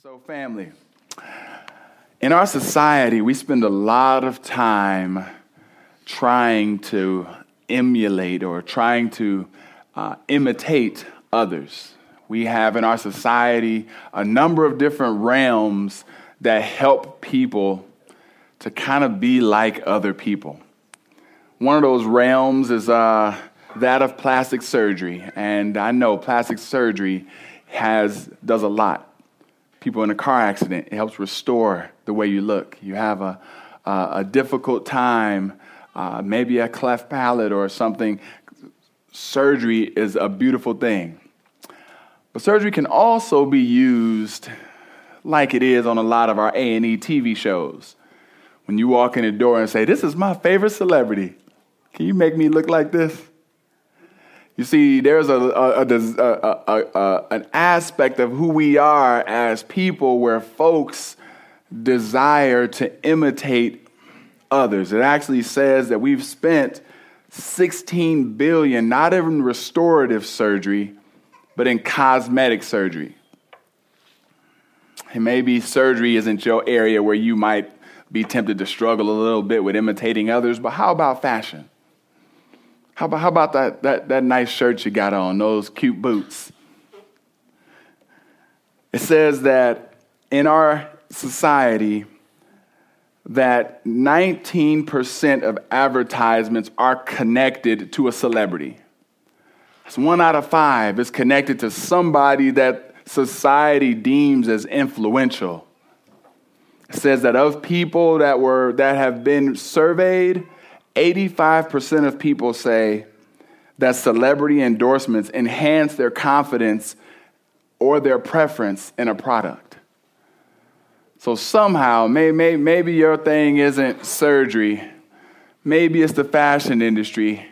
So, family, in our society, we spend a lot of time trying to emulate or trying to uh, imitate others. We have in our society a number of different realms that help people to kind of be like other people. One of those realms is uh, that of plastic surgery, and I know plastic surgery has does a lot people in a car accident. It helps restore the way you look. You have a, a, difficult time, uh, maybe a cleft palate or something. Surgery is a beautiful thing. But surgery can also be used like it is on a lot of our A&E TV shows. When you walk in the door and say, "This is my favorite celebrity. Can you make me look like this?" You see, there's a, a, a, an aspect of who we are as people where folks desire to imitate others. It actually says that we've spent 16 billion not in restorative surgery, but in cosmetic surgery. And maybe surgery isn't your area where you might be tempted to struggle a little bit with imitating others, but how about fashion? How about, how about that, that, that nice shirt you got on, those cute boots? It says that in our society, that 19% of advertisements are connected to a celebrity. That's one out of five is connected to somebody that society deems as influential. It says that of people that were that have been surveyed, 85% of people say that celebrity endorsements enhance their confidence or their preference in a product. So somehow, may, may, maybe your thing isn't surgery, maybe it's the fashion industry.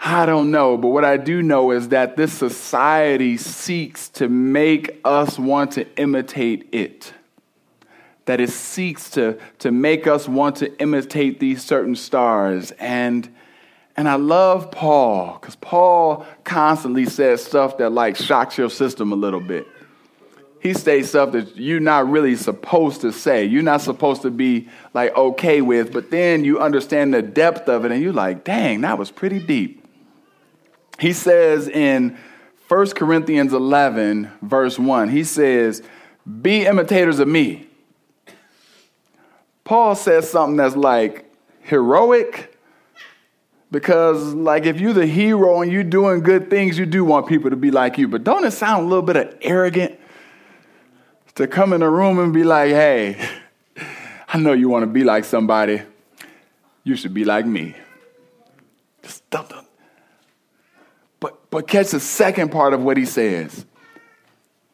I don't know, but what I do know is that this society seeks to make us want to imitate it that it seeks to, to make us want to imitate these certain stars. And, and I love Paul, because Paul constantly says stuff that like shocks your system a little bit. He says stuff that you're not really supposed to say. You're not supposed to be like okay with, but then you understand the depth of it and you're like, dang, that was pretty deep. He says in 1 Corinthians 11, verse 1, he says, Be imitators of me Paul says something that's like heroic because like if you're the hero and you're doing good things you do want people to be like you. But don't it sound a little bit of arrogant to come in a room and be like hey i know you want to be like somebody. You should be like me. Just don't, don't. but but catch the second part of what he says.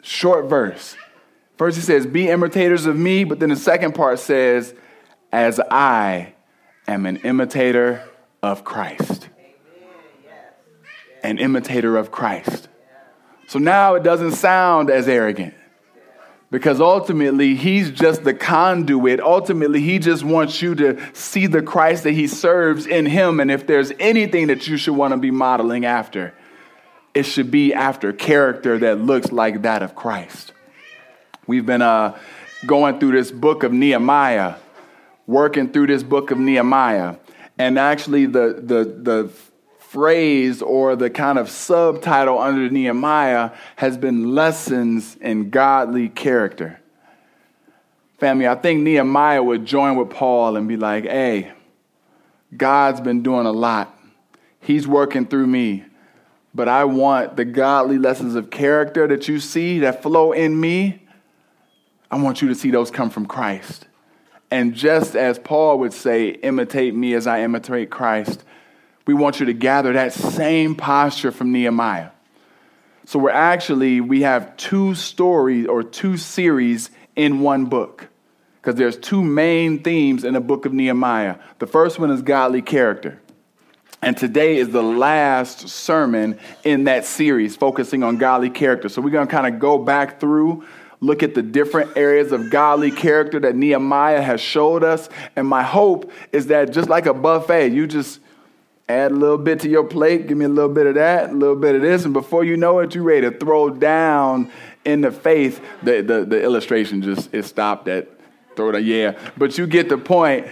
Short verse. First he says be imitators of me but then the second part says as I am an imitator of Christ. An imitator of Christ. So now it doesn't sound as arrogant because ultimately he's just the conduit. Ultimately, he just wants you to see the Christ that he serves in him. And if there's anything that you should want to be modeling after, it should be after character that looks like that of Christ. We've been uh, going through this book of Nehemiah working through this book of Nehemiah. And actually, the, the, the phrase or the kind of subtitle under Nehemiah has been Lessons in Godly Character. Family, I think Nehemiah would join with Paul and be like, hey, God's been doing a lot. He's working through me. But I want the godly lessons of character that you see that flow in me. I want you to see those come from Christ. And just as Paul would say, imitate me as I imitate Christ, we want you to gather that same posture from Nehemiah. So we're actually, we have two stories or two series in one book because there's two main themes in the book of Nehemiah. The first one is godly character. And today is the last sermon in that series focusing on godly character. So we're going to kind of go back through look at the different areas of godly character that Nehemiah has showed us. And my hope is that just like a buffet, you just add a little bit to your plate, give me a little bit of that, a little bit of this, and before you know it, you're ready to throw down in the faith, the, the, the illustration just it stopped at throw down, yeah. But you get the point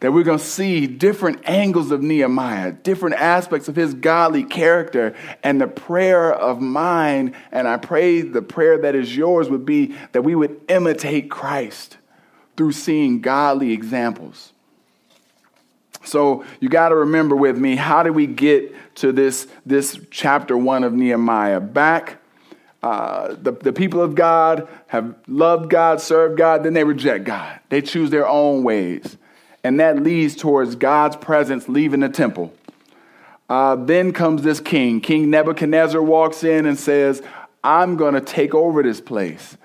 that we're going to see different angles of Nehemiah, different aspects of his godly character, and the prayer of mine, and I pray the prayer that is yours would be that we would imitate Christ through seeing godly examples. So you got to remember with me, how did we get to this, this chapter one of Nehemiah? Back, uh, the, the people of God have loved God, served God, then they reject God. They choose their own ways and that leads towards God's presence leaving the temple. Uh, then comes this king. King Nebuchadnezzar walks in and says, I'm going to take over this place.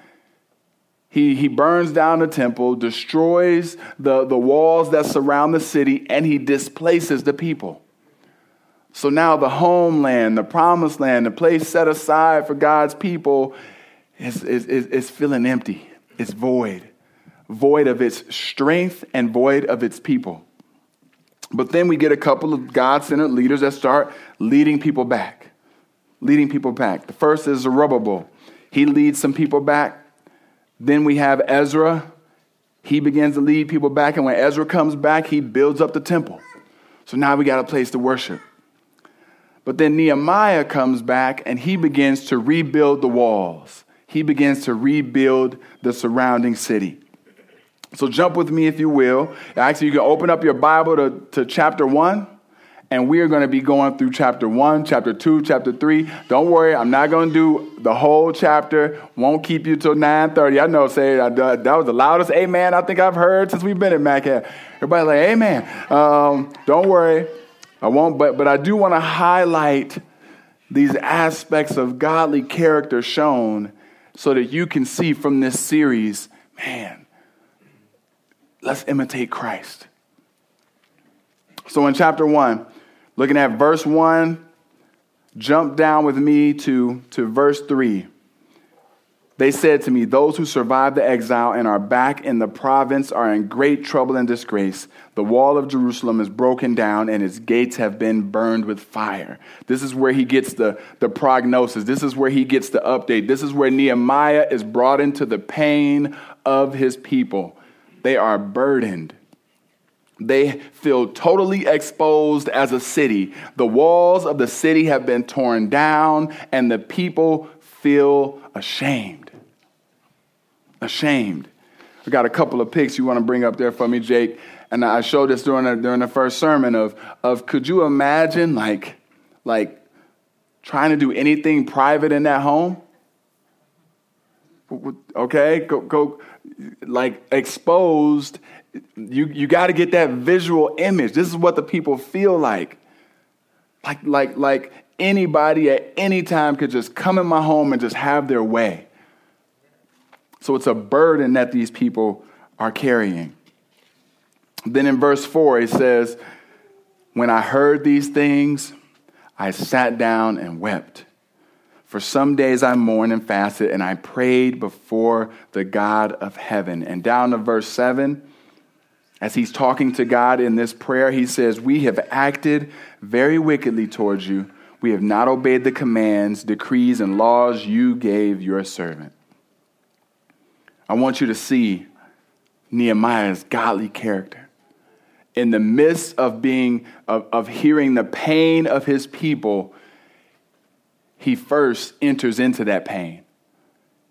He, he burns down the temple, destroys the, the walls that surround the city, and he displaces the people. So now the homeland, the promised land, the place set aside for God's people is, is, is, is feeling empty. It's void void of its strength and void of its people. But then we get a couple of God centered leaders that start leading people back. Leading people back. The first is Zerubbabel. He leads some people back. Then we have Ezra. He begins to lead people back. And when Ezra comes back, he builds up the temple. So now we got a place to worship. But then Nehemiah comes back and he begins to rebuild the walls. He begins to rebuild the surrounding city. So jump with me if you will. Actually, you can open up your Bible to, to chapter 1, and we are going to be going through chapter 1, chapter 2, chapter 3. Don't worry, I'm not going to do the whole chapter. Won't keep you till 9.30. I know, say, that was the loudest amen I think I've heard since we've been at MacCat. Everybody like, amen. Um, don't worry, I won't, but, but I do want to highlight these aspects of godly character shown so that you can see from this series, man, let's imitate Christ. So in chapter 1, looking at verse 1, jump down with me to, to verse 3. They said to me, Those who survived the exile and are back in the province are in great trouble and disgrace. The wall of Jerusalem is broken down and its gates have been burned with fire. This is where he gets the, the prognosis. This is where he gets the update. This is where Nehemiah is brought into the pain of his people. They are burdened. They feel totally exposed as a city. The walls of the city have been torn down, and the people feel ashamed. Ashamed. I got a couple of pics you want to bring up there for me, Jake. And I showed this during the, during the first sermon of, of could you imagine like, like trying to do anything private in that home? Okay, go, go like exposed. You, you got to get that visual image. This is what the people feel like. Like, like, like anybody at any time could just come in my home and just have their way. So it's a burden that these people are carrying. Then in verse 4, it says, When I heard these things, I sat down and wept. For some days I mourned and fasted, and I prayed before the God of heaven. And down to verse 7, as he's talking to God in this prayer, he says, We have acted very wickedly towards you. We have not obeyed the commands, decrees, and laws you gave your servant. I want you to see Nehemiah's godly character. In the midst of being of, of hearing the pain of his people, he first enters into that pain.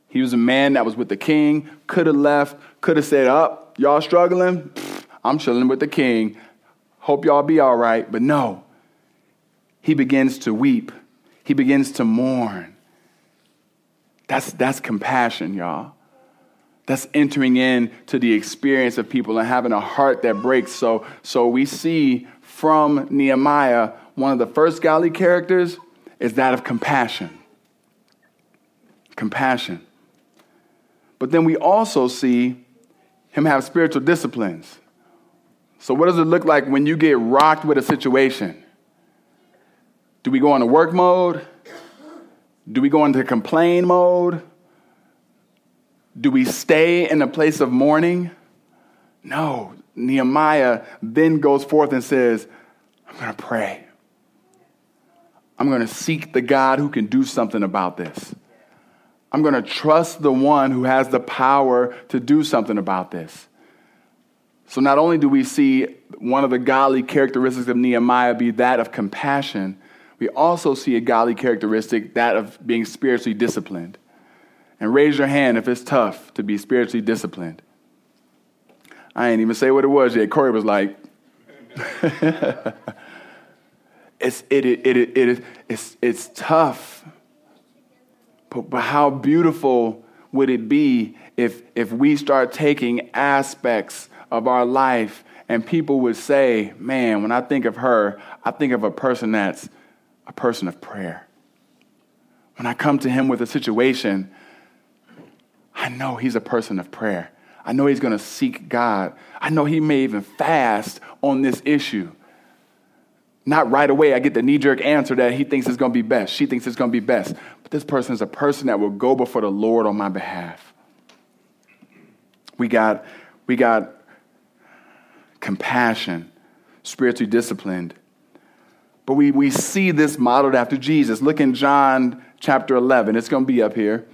He was a man that was with the king, could have left, could have said, Up, oh, y'all struggling? I'm chilling with the king. Hope y'all be all right. But no, he begins to weep, he begins to mourn. That's, that's compassion, y'all. That's entering into the experience of people and having a heart that breaks. So, so we see from Nehemiah one of the first godly characters is that of compassion. Compassion. But then we also see him have spiritual disciplines. So, what does it look like when you get rocked with a situation? Do we go into work mode? Do we go into complain mode? Do we stay in a place of mourning? No. Nehemiah then goes forth and says, I'm going to pray. I'm going to seek the God who can do something about this. I'm going to trust the one who has the power to do something about this. So, not only do we see one of the godly characteristics of Nehemiah be that of compassion, we also see a godly characteristic, that of being spiritually disciplined. And raise your hand if it's tough to be spiritually disciplined. I ain't even say what it was yet. Corey was like, it's, it, it, it, it, it, it's, it's tough. But, but how beautiful would it be if, if we start taking aspects of our life and people would say, man, when I think of her, I think of a person that's a person of prayer. When I come to him with a situation, I know he's a person of prayer. I know he's going to seek God. I know he may even fast on this issue. Not right away, I get the knee jerk answer that he thinks is going to be best. She thinks it's going to be best. But this person is a person that will go before the Lord on my behalf. We got, we got compassion, spiritually disciplined. But we, we see this modeled after Jesus. Look in John chapter 11. It's going to be up here.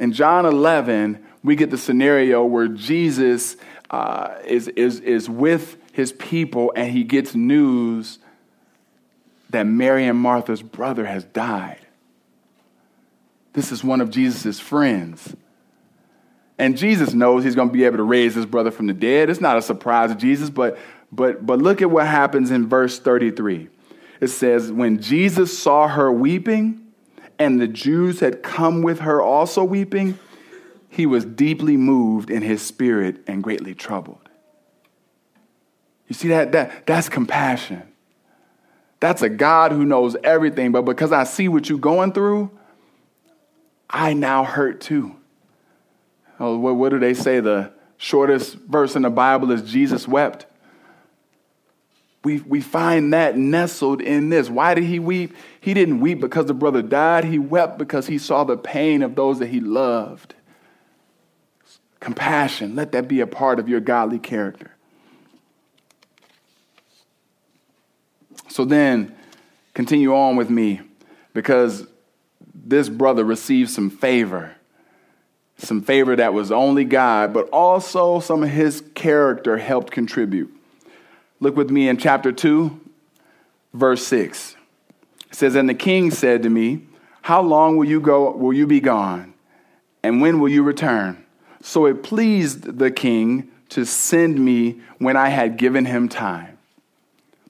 In John 11, we get the scenario where Jesus uh, is, is, is with his people and he gets news that Mary and Martha's brother has died. This is one of Jesus' friends. And Jesus knows he's going to be able to raise his brother from the dead. It's not a surprise to Jesus, but, but, but look at what happens in verse 33. It says, When Jesus saw her weeping, and the Jews had come with her also weeping, he was deeply moved in his spirit and greatly troubled. You see that? that that's compassion. That's a God who knows everything, but because I see what you're going through, I now hurt too. Oh, what, what do they say? The shortest verse in the Bible is Jesus wept. We, we find that nestled in this. Why did he weep? He didn't weep because the brother died. He wept because he saw the pain of those that he loved. Compassion, let that be a part of your godly character. So then, continue on with me because this brother received some favor. Some favor that was only God, but also some of his character helped contribute. Look with me in chapter 2, verse 6. It says, And the king said to me, How long will you go will you be gone? And when will you return? So it pleased the king to send me when I had given him time.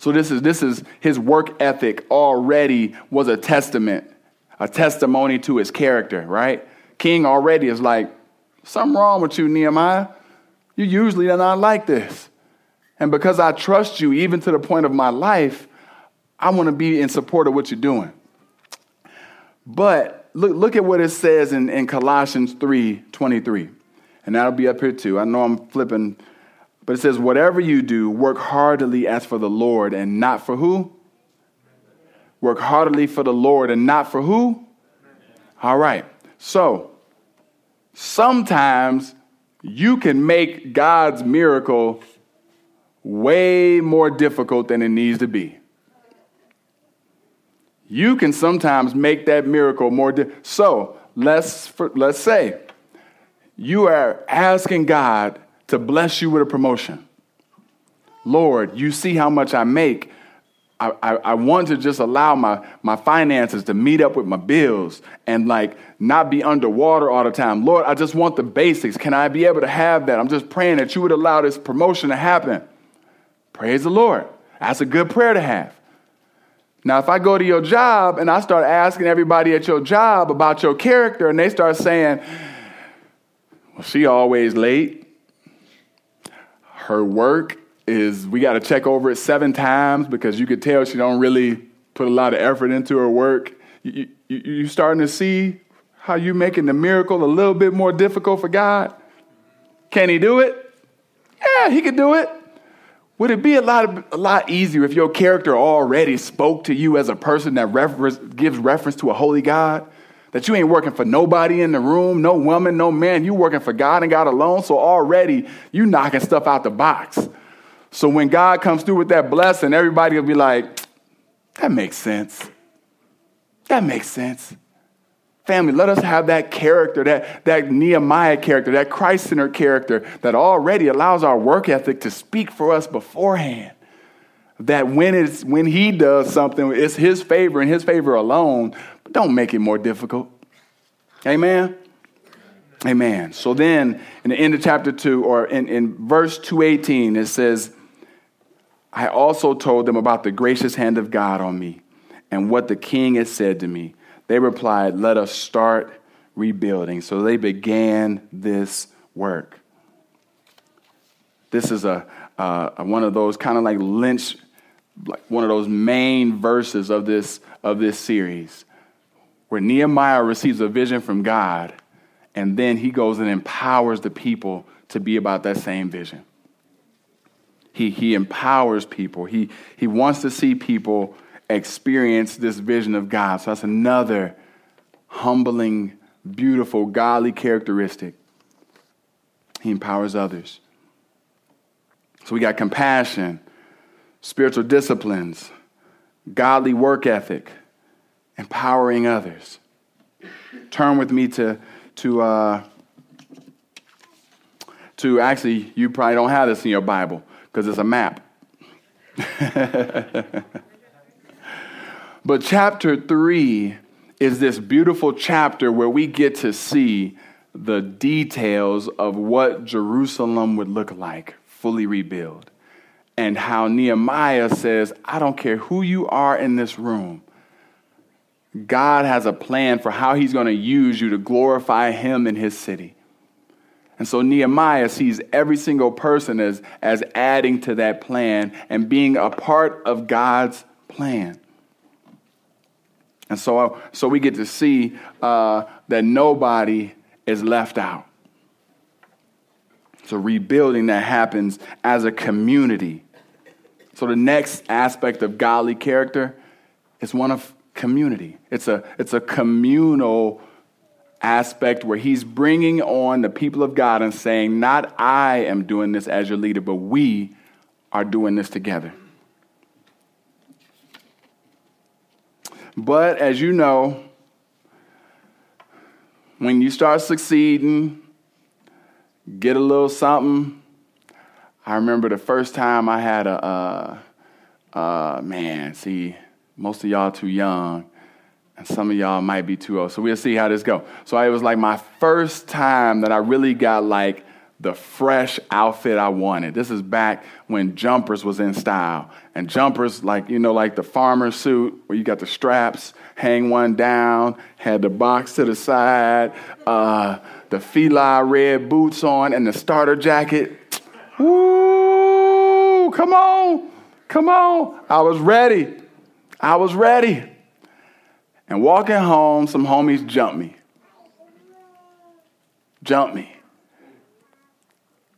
So this is this is his work ethic already was a testament, a testimony to his character, right? King already is like, something wrong with you, Nehemiah. You usually are not like this. And because I trust you, even to the point of my life, I want to be in support of what you're doing. But look, look at what it says in, in Colossians 3 23 and that'll be up here too. I know I'm flipping, but it says, Whatever you do, work heartily as for the Lord and not for who? Work heartily for the Lord and not for who? All right. So, sometimes you can make God's miracle way more difficult than it needs to be. You can sometimes make that miracle more. So let's for, let's say you are asking God to bless you with a promotion. Lord, you see how much I make. I, I, I, want to just allow my, my finances to meet up with my bills and like not be underwater all the time. Lord, I just want the basics. Can I be able to have that? I'm just praying that you would allow this promotion to happen. Praise the Lord. That's a good prayer to have. Now, if I go to your job and I start asking everybody at your job about your character and they start saying, well, she always late. Her work is we got to check over it seven times because you could tell she don't really put a lot of effort into her work. You, you, you starting to see how you making the miracle a little bit more difficult for God? Can he do it? Yeah, he could do it. Would it be a lot, of, a lot easier if your character already spoke to you as a person that gives reference to a holy God? That you ain't working for nobody in the room, no woman, no man. You working for God and God alone. So already you knocking stuff out the box. So when God comes through with that blessing, everybody will be like, that makes sense. That makes sense. Family, let us have that character, that, that Nehemiah character, that Christ centered character that already allows our work ethic to speak for us beforehand. That when, it's, when he does something, it's his favor and his favor alone, don't make it more difficult. Amen? Amen. So then, in the end of chapter 2, or in, in verse 218, it says, I also told them about the gracious hand of God on me and what the king had said to me. They replied, Let us start rebuilding. So they began this work. This is a, uh, one of those kind of like lynch, like one of those main verses of this, of this series, where Nehemiah receives a vision from God, and then he goes and empowers the people to be about that same vision. He, he empowers people. He, he wants to see people experience this vision of God. So that's another humbling, beautiful, godly characteristic. He empowers others. So we got compassion, spiritual disciplines, godly work ethic, empowering others. Turn with me to, to, uh, to actually, you probably don't have this in your Bible because it's a map. But chapter three is this beautiful chapter where we get to see the details of what Jerusalem would look like, fully rebuilt, and how Nehemiah says, I don't care who you are in this room. God has a plan for how he's going to use you to glorify him in his city. And so Nehemiah sees every single person as, as adding to that plan and being a part of God's plan. And so, so we get to see uh, that nobody is left out. It's a rebuilding that happens as a community. So the next aspect of godly character is one of community. It's a, it's a communal aspect where he's bringing on the people of God and saying, Not I am doing this as your leader, but we are doing this together. But as you know, when you start succeeding, get a little something. I remember the first time I had a, uh, uh, man, see, most of y'all too young, and some of y'all might be too old. So we'll see how this go. So it was like my first time that I really got like the fresh outfit I wanted. This is back when jumpers was in style. And jumpers, like, you know, like the farmer suit where you got the straps, hang one down, had the box to the side, uh, the Fila red boots on, and the starter jacket. Woo! Come on! Come on! I was ready. I was ready. And walking home, some homies jumped me. Jumped me.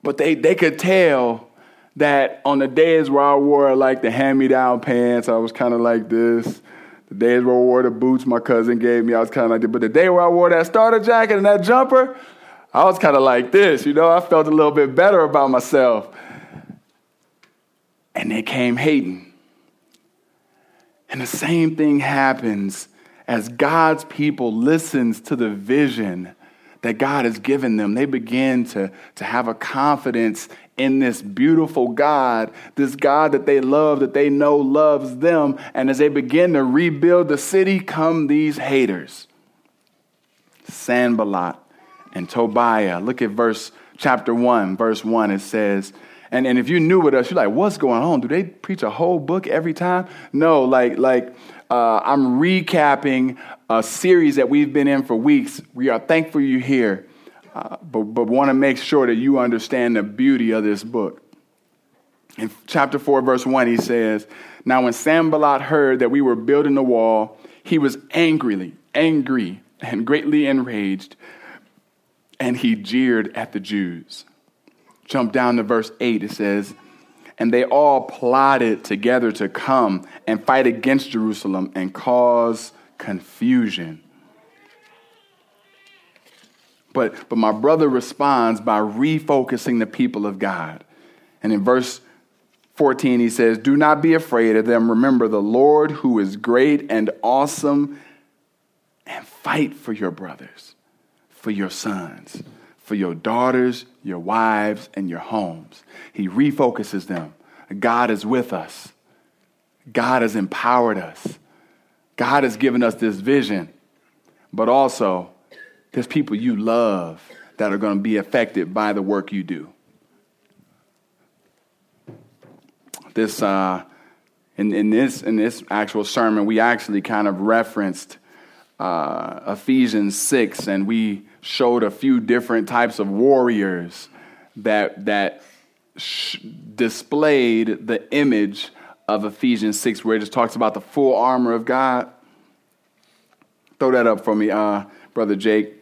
But they, they could tell that on the days where I wore like the hand me down pants, I was kind of like this. The days where I wore the boots my cousin gave me, I was kind of like this. But the day where I wore that starter jacket and that jumper, I was kind of like this. You know, I felt a little bit better about myself. And they came hating. And the same thing happens as God's people listens to the vision that God has given them, they begin to, to have a confidence in this beautiful God, this God that they love, that they know loves them. And as they begin to rebuild the city, come these haters Sanballat and Tobiah. Look at verse chapter 1, verse 1. It says, and, and if you're new with us, you're like, what's going on? Do they preach a whole book every time? No, like, like uh, I'm recapping a series that we've been in for weeks. We are thankful you're here, uh, but, but want to make sure that you understand the beauty of this book. In chapter 4, verse 1, he says, Now when Sanballat heard that we were building the wall, he was angrily, angry, and greatly enraged, and he jeered at the Jews. Jump down to verse 8, it says, and they all plotted together to come and fight against Jerusalem and cause confusion. But, but my brother responds by refocusing the people of God. And in verse 14, he says, Do not be afraid of them. Remember the Lord who is great and awesome, and fight for your brothers, for your sons, for your daughters, your wives, and your homes. He refocuses them. God is with us. God has empowered us. God has given us this vision, but also there's people you love that are going to be affected by the work you do. This, uh, in, in, this, in this actual sermon, we actually kind of referenced uh, Ephesians 6, and we showed a few different types of warriors that, that sh- displayed the image of Ephesians 6, where it just talks about the full armor of God. Throw that up for me, uh, Brother Jake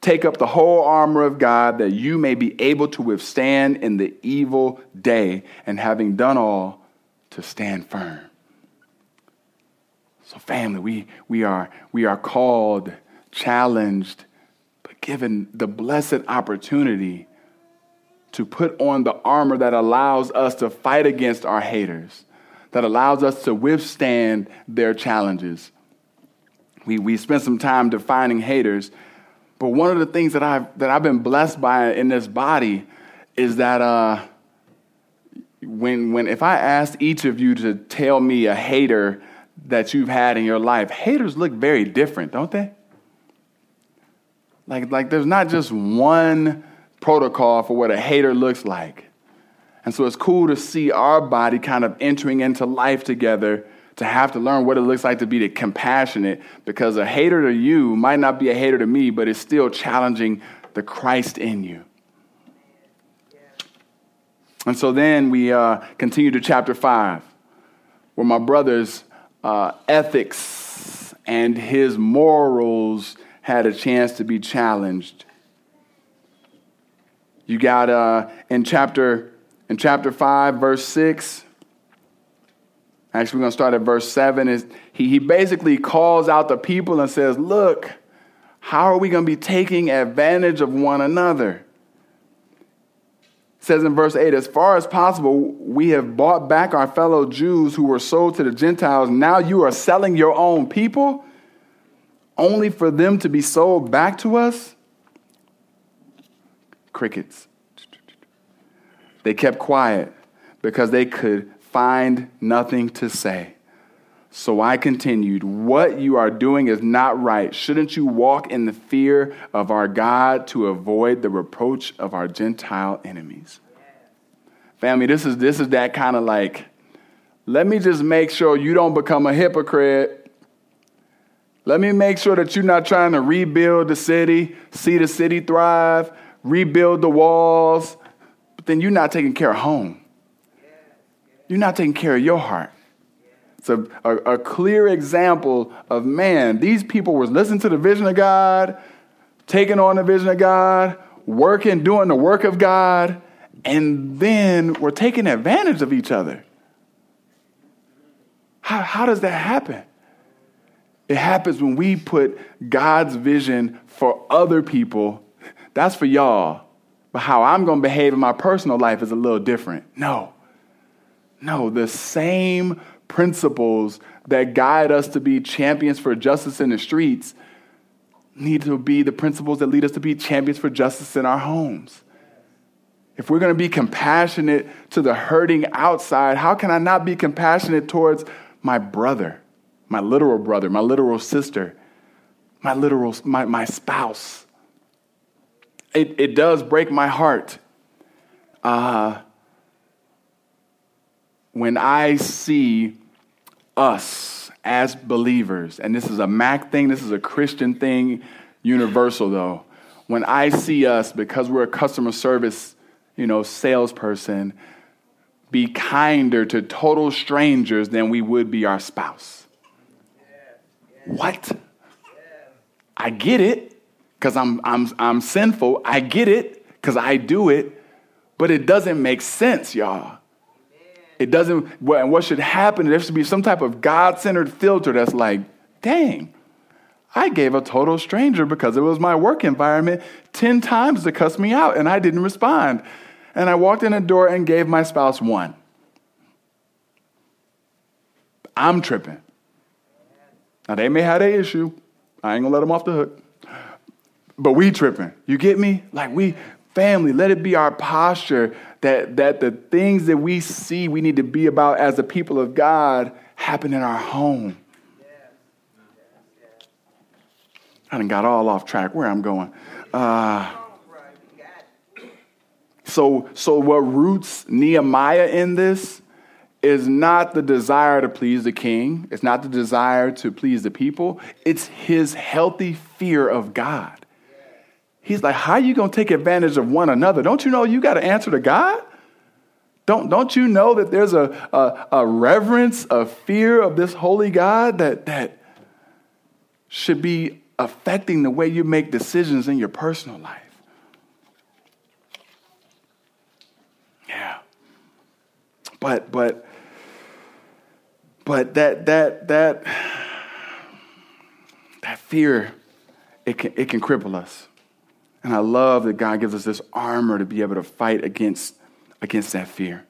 Take up the whole armor of God that you may be able to withstand in the evil day, and having done all, to stand firm. So, family, we, we, are, we are called, challenged, but given the blessed opportunity to put on the armor that allows us to fight against our haters, that allows us to withstand their challenges. We, we spent some time defining haters but one of the things that I've, that I've been blessed by in this body is that uh, when, when, if I asked each of you to tell me a hater that you've had in your life, haters look very different, don't they? Like, like there's not just one protocol for what a hater looks like. And so it's cool to see our body kind of entering into life together to have to learn what it looks like to be compassionate because a hater to you might not be a hater to me, but it's still challenging the Christ in you. And so then we uh, continue to chapter 5, where my brother's uh, ethics and his morals had a chance to be challenged. You got uh, in chapter in chapter 5, verse 6, Actually, we're going to start at verse 7. Is he, he basically calls out the people and says, Look, how are we going to be taking advantage of one another? It says in verse 8, as far as possible, we have bought back our fellow Jews who were sold to the Gentiles. Now you are selling your own people only for them to be sold back to us? Crickets. They kept quiet because they could find nothing to say. So I continued, What you are doing is not right. Shouldn't you walk in the fear of our God to avoid the reproach of our Gentile enemies? Family, this is, this is that kind of like, let me just make sure you don't become a hypocrite. Let me make sure that you're not trying to rebuild the city, see the city thrive, rebuild the walls, but then you're not taking care of home you're not taking care of your heart. It's a, a, a, clear example of man. These people were listening to the vision of God, taking on the vision of God, working, doing the work of God, and then we're taking advantage of each other. How, how does that happen? It happens when we put God's vision for other people. That's for y'all. But how I'm going to behave in my personal life is a little different. No. No, the same principles that guide us to be champions for justice in the streets need to be the principles that lead us to be champions for justice in our homes. If we're going to be compassionate to the hurting outside, how can I not be compassionate towards my brother, my literal brother, my literal sister, my literal my, my spouse? It, it does break my heart uh, when I see us as believers, and this is a Mac thing, this is a Christian thing, universal though. When I see us, because we're a customer service, you know, salesperson, be kinder to total strangers than we would be our spouse. What? I get it because I'm, I'm, I'm sinful. I get it because I do it. but it doesn't make sense, y'all. It doesn't, and what should happen, there should be some type of God centered filter that's like, dang, I gave a total stranger because it was my work environment 10 times to cuss me out and I didn't respond. And I walked in the door and gave my spouse one. I'm tripping. Now, they may have their issue. I ain't gonna let them off the hook. But we tripping. You get me? Like we, family, let it be our posture that, that the things that we see we need to be about as the people of God happen in our home. I done got all off track where I'm going. Uh, so, so what roots Nehemiah in this is not the desire to please the king. It's not the desire to please the people. It's his healthy fear of God. He's like, how are you going to take advantage of one another? Don't you know you got to answer to God? Don't, don't you know that there's a, a, a reverence, a fear of this holy God that, that should be affecting the way you make decisions in your personal life? Yeah. But, but, but that, that, that, that fear, it can, it can cripple us. And I love that God gives us this armor to be able to fight against, against that fear.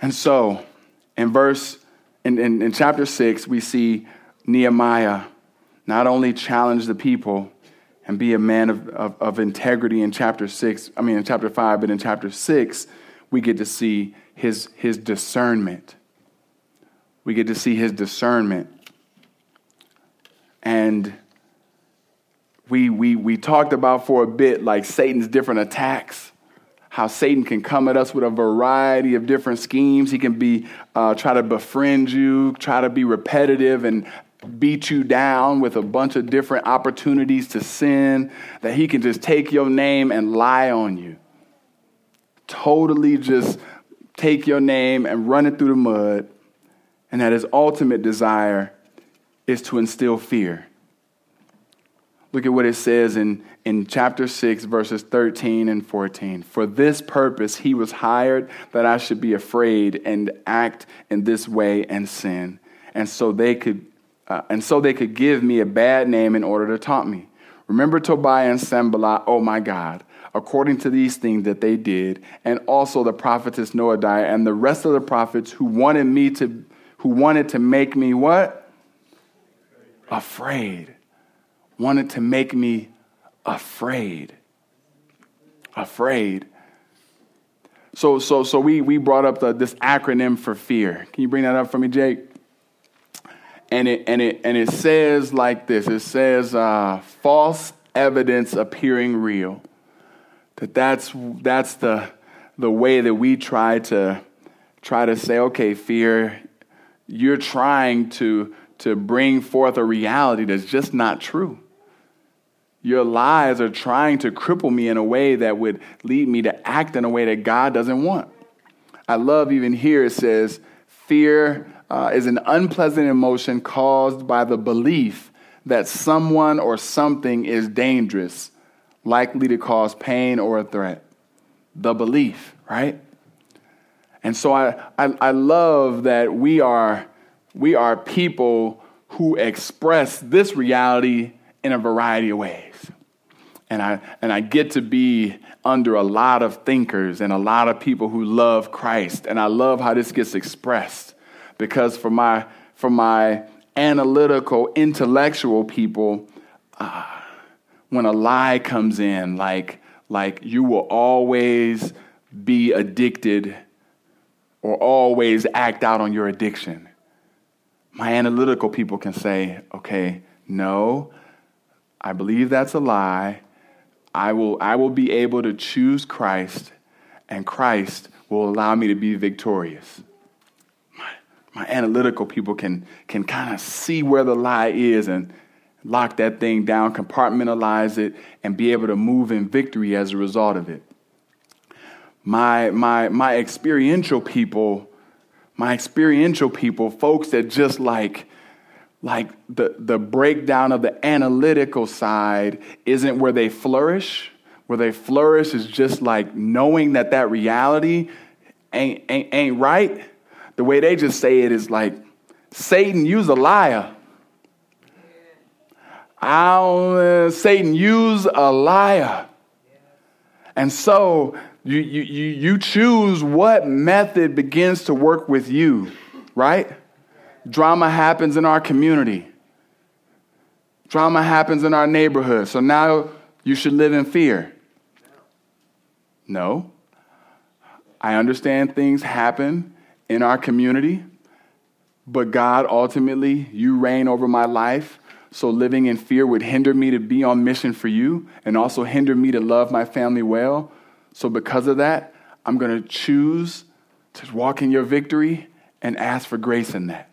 And so, in verse, in, in, in chapter 6, we see Nehemiah not only challenge the people and be a man of, of, of, integrity in chapter 6, I mean, in chapter 5, but in chapter 6, we get to see his, his discernment. We get to see his discernment. And we, we, we talked about for a bit like Satan's different attacks, how Satan can come at us with a variety of different schemes. He can be uh, try to befriend you, try to be repetitive and beat you down with a bunch of different opportunities to sin, that he can just take your name and lie on you. Totally just take your name and run it through the mud, and that his ultimate desire is to instill fear. Look at what it says in, in chapter 6, verses 13 and 14. For this purpose he was hired, that I should be afraid and act in this way and sin. And so they could, uh, and so they could give me a bad name in order to taunt me. Remember Tobiah and Sanballat, oh my God, according to these things that they did, and also the prophetess Noadiah and the rest of the prophets who wanted me to, who wanted to make me what? Afraid wanted to make me afraid. Afraid. So, so, so we, we brought up the, this acronym for fear. Can you bring that up for me, Jake? And it, and it, and it says like this it says, uh, false evidence appearing real. That that's, that's the, the way that we try to, try to say, okay, fear, you're trying to, to bring forth a reality that's just not true. Your lies are trying to cripple me in a way that would lead me to act in a way that God doesn't want. I love even here it says, fear uh, is an unpleasant emotion caused by the belief that someone or something is dangerous, likely to cause pain or a threat. The belief, right? And so I, I, I love that we are, we are people who express this reality in a variety of ways. And I, and I get to be under a lot of thinkers and a lot of people who love Christ. And I love how this gets expressed because for my, for my analytical, intellectual people, uh, when a lie comes in, like, like you will always be addicted or always act out on your addiction. My analytical people can say, okay, no, I believe that's a lie. I will, I will be able to choose Christ, and Christ will allow me to be victorious. My, my analytical people can, can kind of see where the lie is and lock that thing down, compartmentalize it, and be able to move in victory as a result of it. My, my, my experiential people, my experiential people, folks that just like, like the, the breakdown of the analytical side isn't where they flourish, where they flourish is just like knowing that that reality ain't, ain't, ain't right. The way they just say it is like, Satan, use a liar. I uh, Satan, use a liar. And so you, you, you choose what method begins to work with you, right? Drama happens in our community. Drama happens in our neighborhood. So now you should live in fear. No. I understand things happen in our community, but God, ultimately, you reign over my life. So living in fear would hinder me to be on mission for you and also hinder me to love my family well. So because of that, I'm going to choose to walk in your victory and ask for grace in that.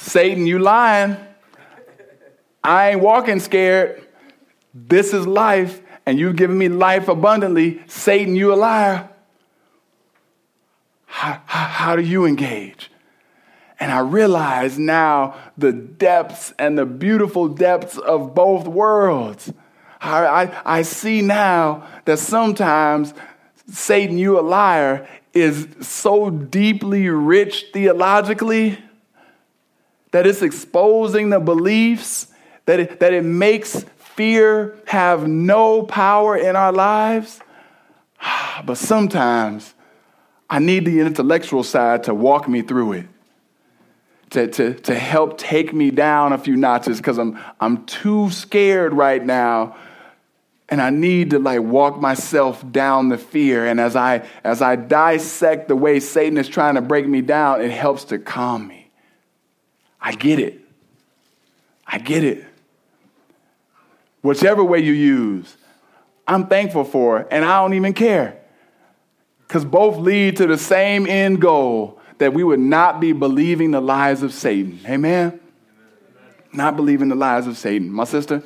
Satan, you lying. I ain't walking scared. This is life, and you've given me life abundantly. Satan, you a liar. How, how, how do you engage? And I realize now the depths and the beautiful depths of both worlds. I, I, I see now that sometimes Satan, you a liar, is so deeply rich theologically that it's exposing the beliefs, that it, that it makes fear have no power in our lives. But sometimes I need the intellectual side to walk me through it, to, to, to help take me down a few notches because I'm, I'm too scared right now. And I need to like walk myself down the fear. And as I as I dissect the way Satan is trying to break me down, it helps to calm me. I get it. I get it whichever way you use, I'm thankful for, and I don't even care. Because both lead to the same end goal that we would not be believing the lies of Satan. Amen? Amen. Not believing the lies of Satan. My sister?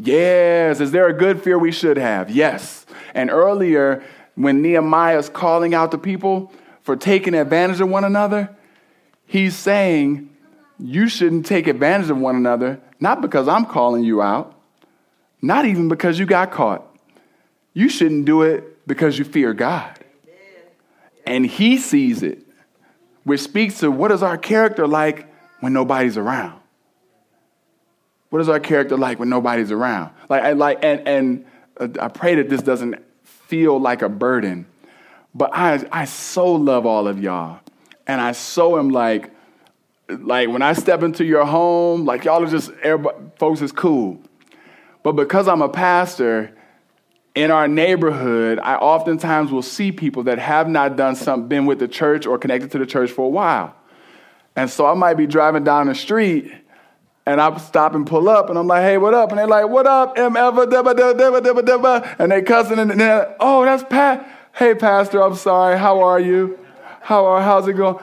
Yes. Is there a good fear we should have? Yes. And earlier, when Nehemiah is calling out the people for taking advantage of one another, he's saying, You shouldn't take advantage of one another not because I'm calling you out, not even because you got caught. You shouldn't do it because you fear God. And He sees it, which speaks to what is our character like when nobody's around? What is our character like when nobody's around? Like, I like, and, and uh, I pray that this doesn't feel like a burden, but I, I so love all of y'all. And I so am like, like when I step into your home, like y'all are just folks is cool. But because I'm a pastor in our neighborhood, I oftentimes will see people that have not done something, been with the church or connected to the church for a while. And so I might be driving down the street and I stop and pull up and I'm like, hey, what up? And they're like, what up? M ever, deba, deba, deba, deba, and they cussing and they're, like, oh, that's Pat. Hey, pastor, I'm sorry. How are you? How are, how's it going?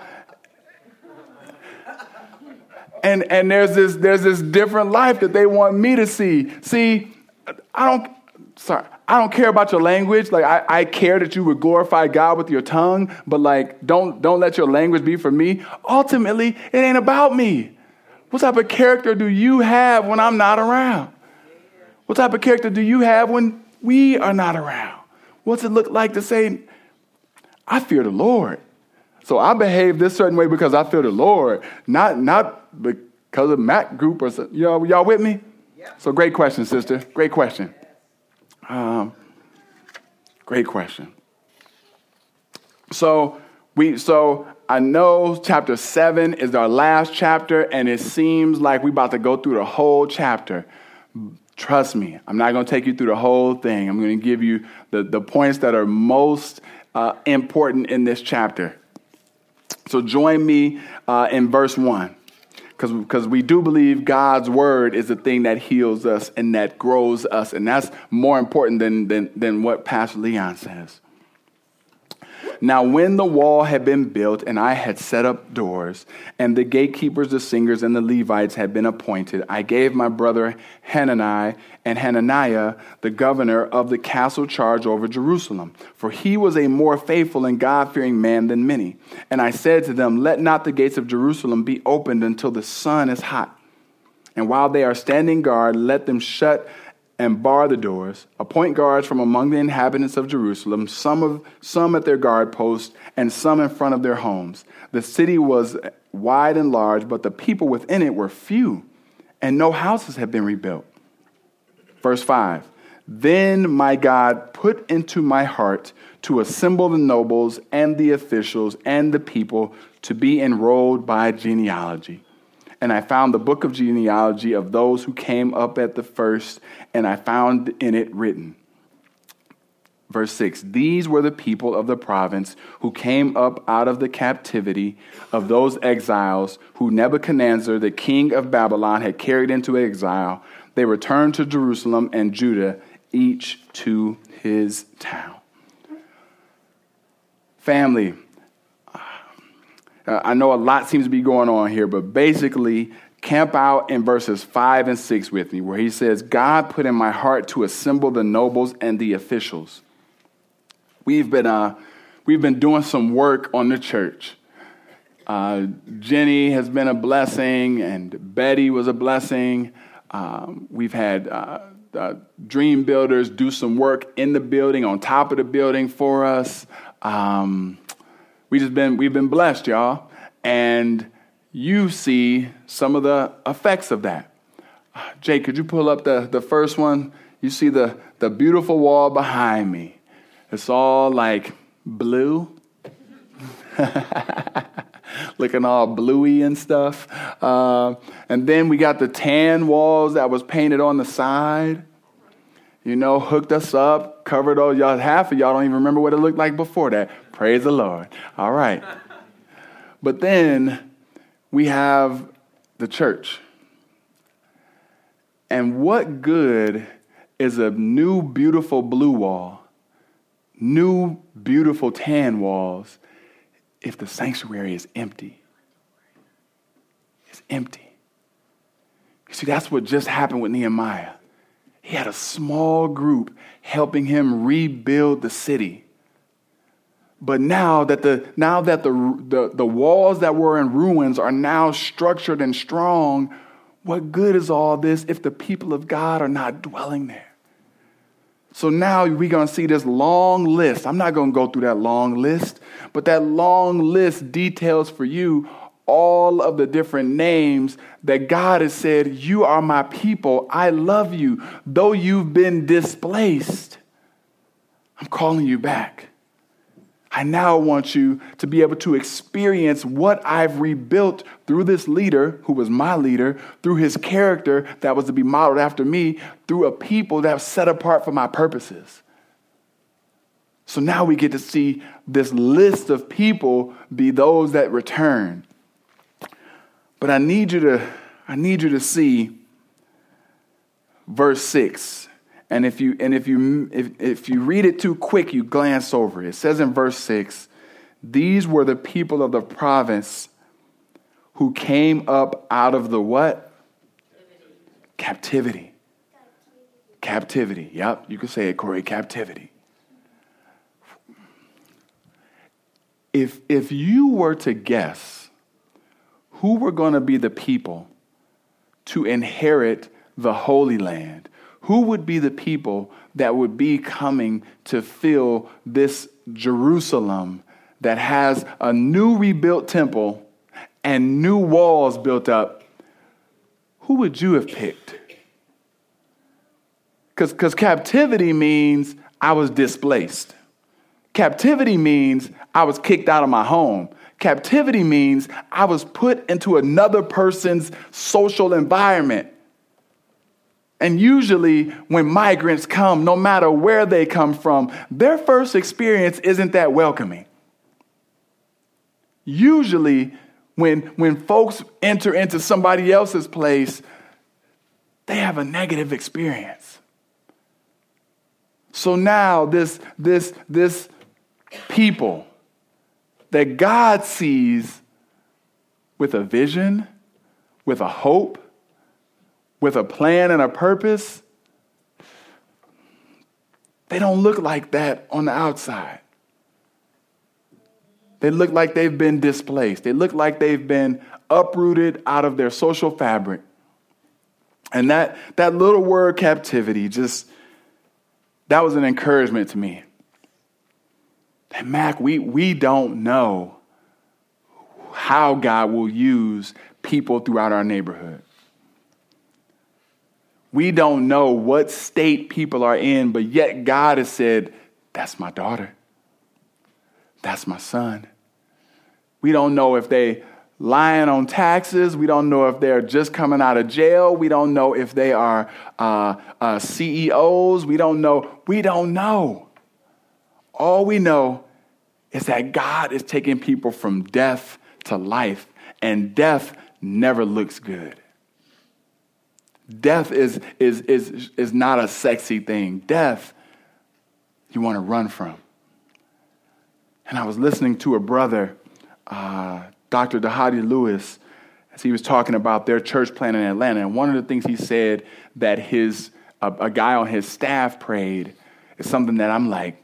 and, and there's, this, there's this different life that they want me to see. See, I don't, sorry, I don't care about your language. Like, I, I care that you would glorify God with your tongue, but like, don't, don't let your language be for me. Ultimately, it ain't about me. What type of character do you have when I'm not around? What type of character do you have when we are not around? What's it look like to say, I fear the Lord? So I behave this certain way because I fear the Lord, not, not because of Mac group or something. Y'all, y'all with me? Yeah. So great question, sister. Great question. Um, great question. So we so I know chapter seven is our last chapter, and it seems like we're about to go through the whole chapter. Trust me, I'm not going to take you through the whole thing. I'm going to give you the, the points that are most uh, important in this chapter. So join me uh, in verse 1 because we do believe God's word is the thing that heals us and that grows us. And that's more important than, than, than what Pastor Leon says. Now, when the wall had been built and I had set up doors, and the gatekeepers, the singers, and the Levites had been appointed, I gave my brother Hanani and Hananiah, the governor of the castle, charge over Jerusalem. For he was a more faithful and God fearing man than many. And I said to them, Let not the gates of Jerusalem be opened until the sun is hot. And while they are standing guard, let them shut and bar the doors. Appoint guards from among the inhabitants of Jerusalem, some, of, some at their guard posts, and some in front of their homes. The city was wide and large, but the people within it were few, and no houses had been rebuilt. Verse 5 Then my God put into my heart to assemble the nobles and the officials and the people to be enrolled by genealogy and I found the book of genealogy of those who came up at the first, and I found in it written. Verse 6 These were the people of the province who came up out of the captivity of those exiles who Nebuchadnezzar, the king of Babylon, had carried into exile. They returned to Jerusalem and Judah, each to his town. Family, uh, I know a lot seems to be going on here, but basically, camp out in verses 5 and 6 with me, where he says, God put in my heart to assemble the nobles and the officials. We've been, uh, we've been doing some work on the church. Uh, Jenny has been a blessing, and Betty was a blessing. Um, we've had uh, uh, dream builders do some work in the building, on top of the building for us. Um, we just been we've been blessed, y'all, and you see some of the effects of that. Jake, could you pull up the, the first one? You see the, the beautiful wall behind me. It's all like blue. Looking all bluey and stuff. Uh, and then we got the tan walls that was painted on the side. You know, hooked us up, covered all y'all. Half of y'all don't even remember what it looked like before that. Praise the Lord. All right. But then we have the church. And what good is a new, beautiful blue wall, new, beautiful tan walls, if the sanctuary is empty? It's empty. You see, that's what just happened with Nehemiah. He had a small group helping him rebuild the city. But now that the now that the, the, the walls that were in ruins are now structured and strong, what good is all this if the people of God are not dwelling there? So now we're going to see this long list. I'm not going to go through that long list, but that long list details for you all of the different names that God has said, You are my people. I love you. Though you've been displaced, I'm calling you back. I now want you to be able to experience what I've rebuilt through this leader, who was my leader, through his character that was to be modeled after me, through a people that was set apart for my purposes. So now we get to see this list of people be those that return. But I need you to, I need you to see verse 6 and if you and if you if, if you read it too quick, you glance over it. It says in verse 6, these were the people of the province who came up out of the what? Captivity. Captivity. captivity. Yep, you can say it, Corey, captivity. If if you were to guess who were going to be the people to inherit the Holy Land, who would be the people that would be coming to fill this Jerusalem that has a new rebuilt temple and new walls built up? Who would you have picked? Because captivity means I was displaced. Captivity means I was kicked out of my home. Captivity means I was put into another person's social environment. And usually, when migrants come, no matter where they come from, their first experience isn't that welcoming. Usually, when, when folks enter into somebody else's place, they have a negative experience. So now, this, this, this people that God sees with a vision, with a hope, with a plan and a purpose, they don't look like that on the outside. They look like they've been displaced. They look like they've been uprooted out of their social fabric. And that, that little word captivity just, that was an encouragement to me. And Mac, we, we don't know how God will use people throughout our neighborhood. We don't know what state people are in, but yet God has said, That's my daughter. That's my son. We don't know if they lying on taxes. We don't know if they're just coming out of jail. We don't know if they are uh, uh, CEOs. We don't know. We don't know. All we know is that God is taking people from death to life, and death never looks good. Death is, is, is, is not a sexy thing. Death, you want to run from. And I was listening to a brother uh, Dr. Dhati Lewis as he was talking about their church plant in Atlanta. And one of the things he said that his a, a guy on his staff prayed is something that I'm like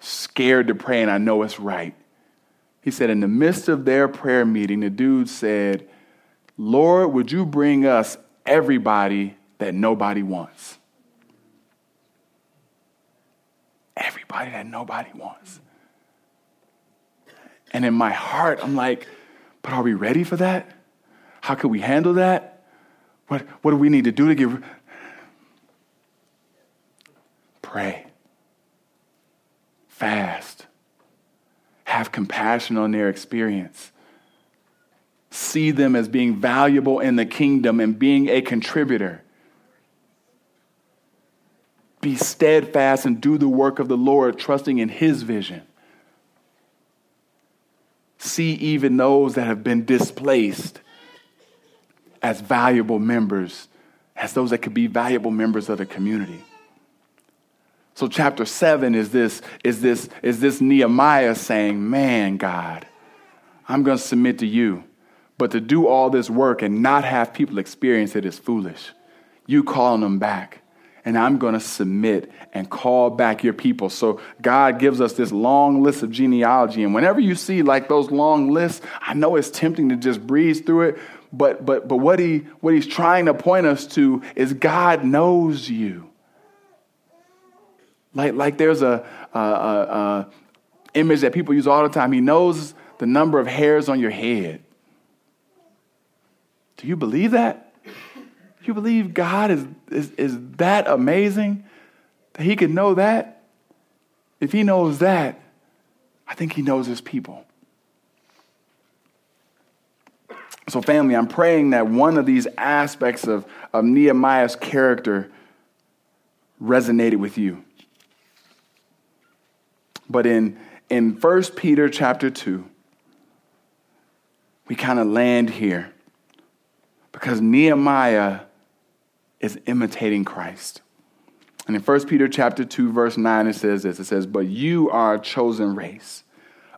scared to pray, and I know it's right. He said, in the midst of their prayer meeting, the dude said, Lord, would you bring us everybody that nobody wants? Everybody that nobody wants. And in my heart, I'm like, but are we ready for that? How can we handle that? What, what do we need to do to get. Pray. Fast. Have compassion on their experience. See them as being valuable in the kingdom and being a contributor. Be steadfast and do the work of the Lord, trusting in His vision see even those that have been displaced as valuable members, as those that could be valuable members of the community. So chapter 7 is this is this is this Nehemiah saying, "Man, God, I'm going to submit to you, but to do all this work and not have people experience it is foolish. You calling them back and I'm going to submit and call back your people. So God gives us this long list of genealogy. And whenever you see like those long lists, I know it's tempting to just breeze through it. But, but, but what, he, what he's trying to point us to is God knows you. Like, like there's a, a, a, a image that people use all the time. He knows the number of hairs on your head. Do you believe that? You believe God is, is, is that amazing that He can know that? If He knows that, I think He knows His people. So, family, I'm praying that one of these aspects of, of Nehemiah's character resonated with you. But in, in 1 Peter chapter 2, we kind of land here because Nehemiah is imitating Christ. And in 1 Peter chapter 2 verse 9 it says this. It says, "But you are a chosen race,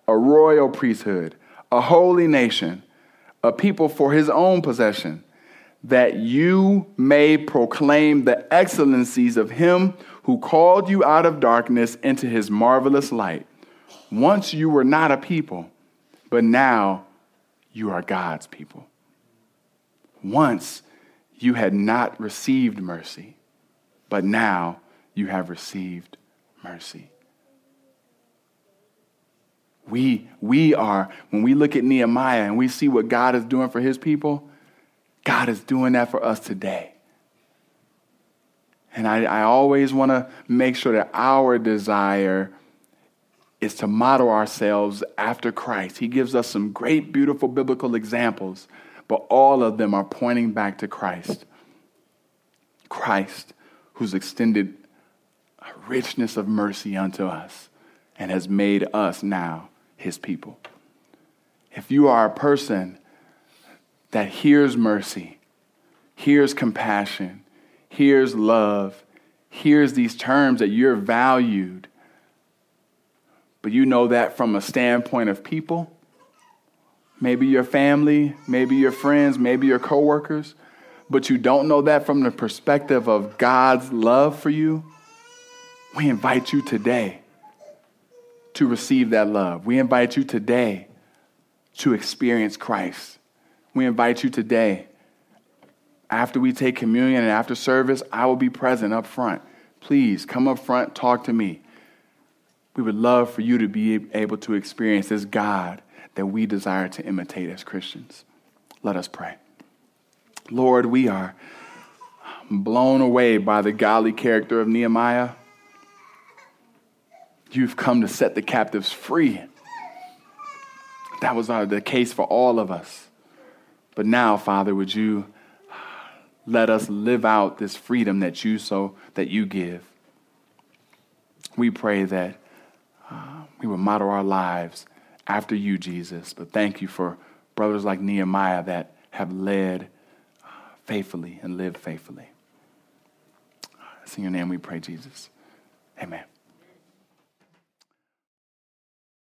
a royal priesthood, a holy nation, a people for his own possession, that you may proclaim the excellencies of him who called you out of darkness into his marvelous light. Once you were not a people, but now you are God's people." Once you had not received mercy, but now you have received mercy. We, we are, when we look at Nehemiah and we see what God is doing for his people, God is doing that for us today. And I, I always want to make sure that our desire is to model ourselves after Christ. He gives us some great, beautiful biblical examples but all of them are pointing back to Christ. Christ, who's extended a richness of mercy unto us and has made us now his people. If you are a person that hears mercy, hears compassion, hears love, hears these terms that you're valued, but you know that from a standpoint of people, maybe your family, maybe your friends, maybe your coworkers, but you don't know that from the perspective of God's love for you, we invite you today to receive that love. We invite you today to experience Christ. We invite you today after we take communion and after service, I will be present up front. Please come up front, talk to me. We would love for you to be able to experience this God that we desire to imitate as Christians. Let us pray. Lord, we are blown away by the godly character of Nehemiah. You've come to set the captives free. That was the case for all of us. But now, Father, would you let us live out this freedom that you so that you give? We pray that uh, we will model our lives after you, Jesus. But thank you for brothers like Nehemiah that have led uh, faithfully and lived faithfully. It's in your name we pray, Jesus. Amen.